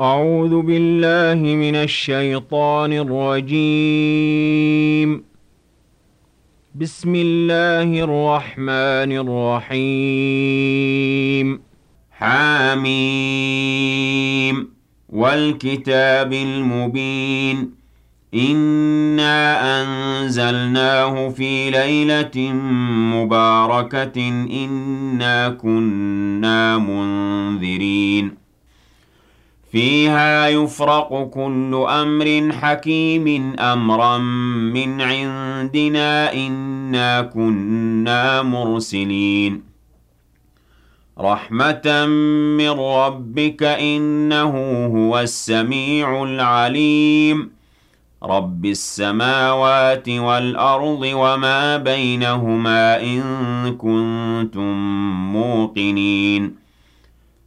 أعوذ بالله من الشيطان الرجيم. بسم الله الرحمن الرحيم. حاميم. والكتاب المبين. إنا أنزلناه في ليلة مباركة. إنا كنا منذرين. فيها يفرق كل أمر حكيم أمرا من عندنا إنا كنا مرسلين. رحمة من ربك إنه هو السميع العليم. رب السماوات والأرض وما بينهما إن كنتم موقنين.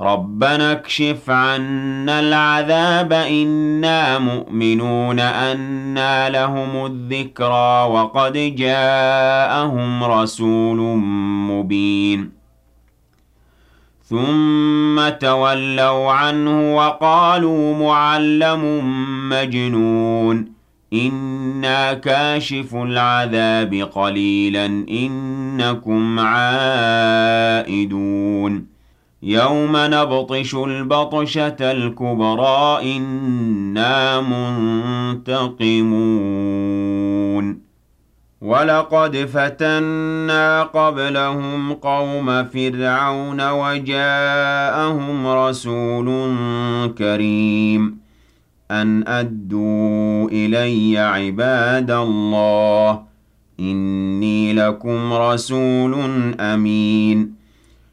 ربنا اكشف عنا العذاب إنا مؤمنون أنا لهم الذكرى وقد جاءهم رسول مبين. ثم تولوا عنه وقالوا معلم مجنون. إنا كاشف العذاب قليلا إنكم عائدون. يوم نبطش البطشة الكبرى إنا منتقمون. ولقد فتنا قبلهم قوم فرعون وجاءهم رسول كريم. أن أدوا إلي عباد الله إني لكم رسول أمين.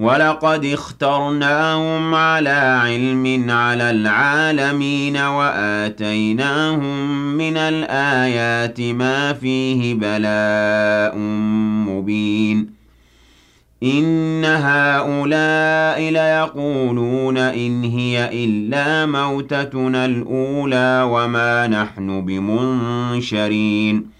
ولقد اخترناهم على علم على العالمين وآتيناهم من الآيات ما فيه بلاء مبين. إن هؤلاء ليقولون إن هي إلا موتتنا الأولى وما نحن بمنشرين.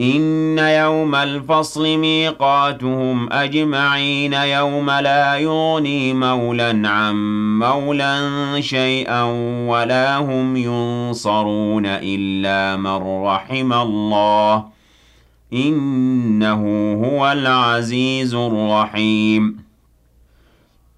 إن يوم الفصل ميقاتهم أجمعين يوم لا يغني مولا عن مولا شيئا ولا هم ينصرون إلا من رحم الله. إنه هو العزيز الرحيم.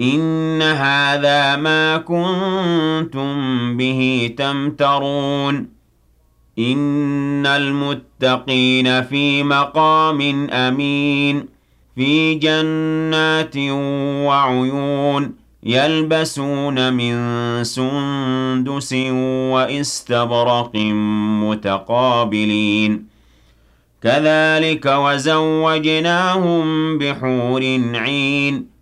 إن هذا ما كنتم به تمترون إن المتقين في مقام أمين في جنات وعيون يلبسون من سندس وإستبرق متقابلين كذلك وزوجناهم بحور عين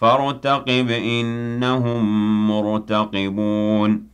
فارتقب إنهم مرتقبون.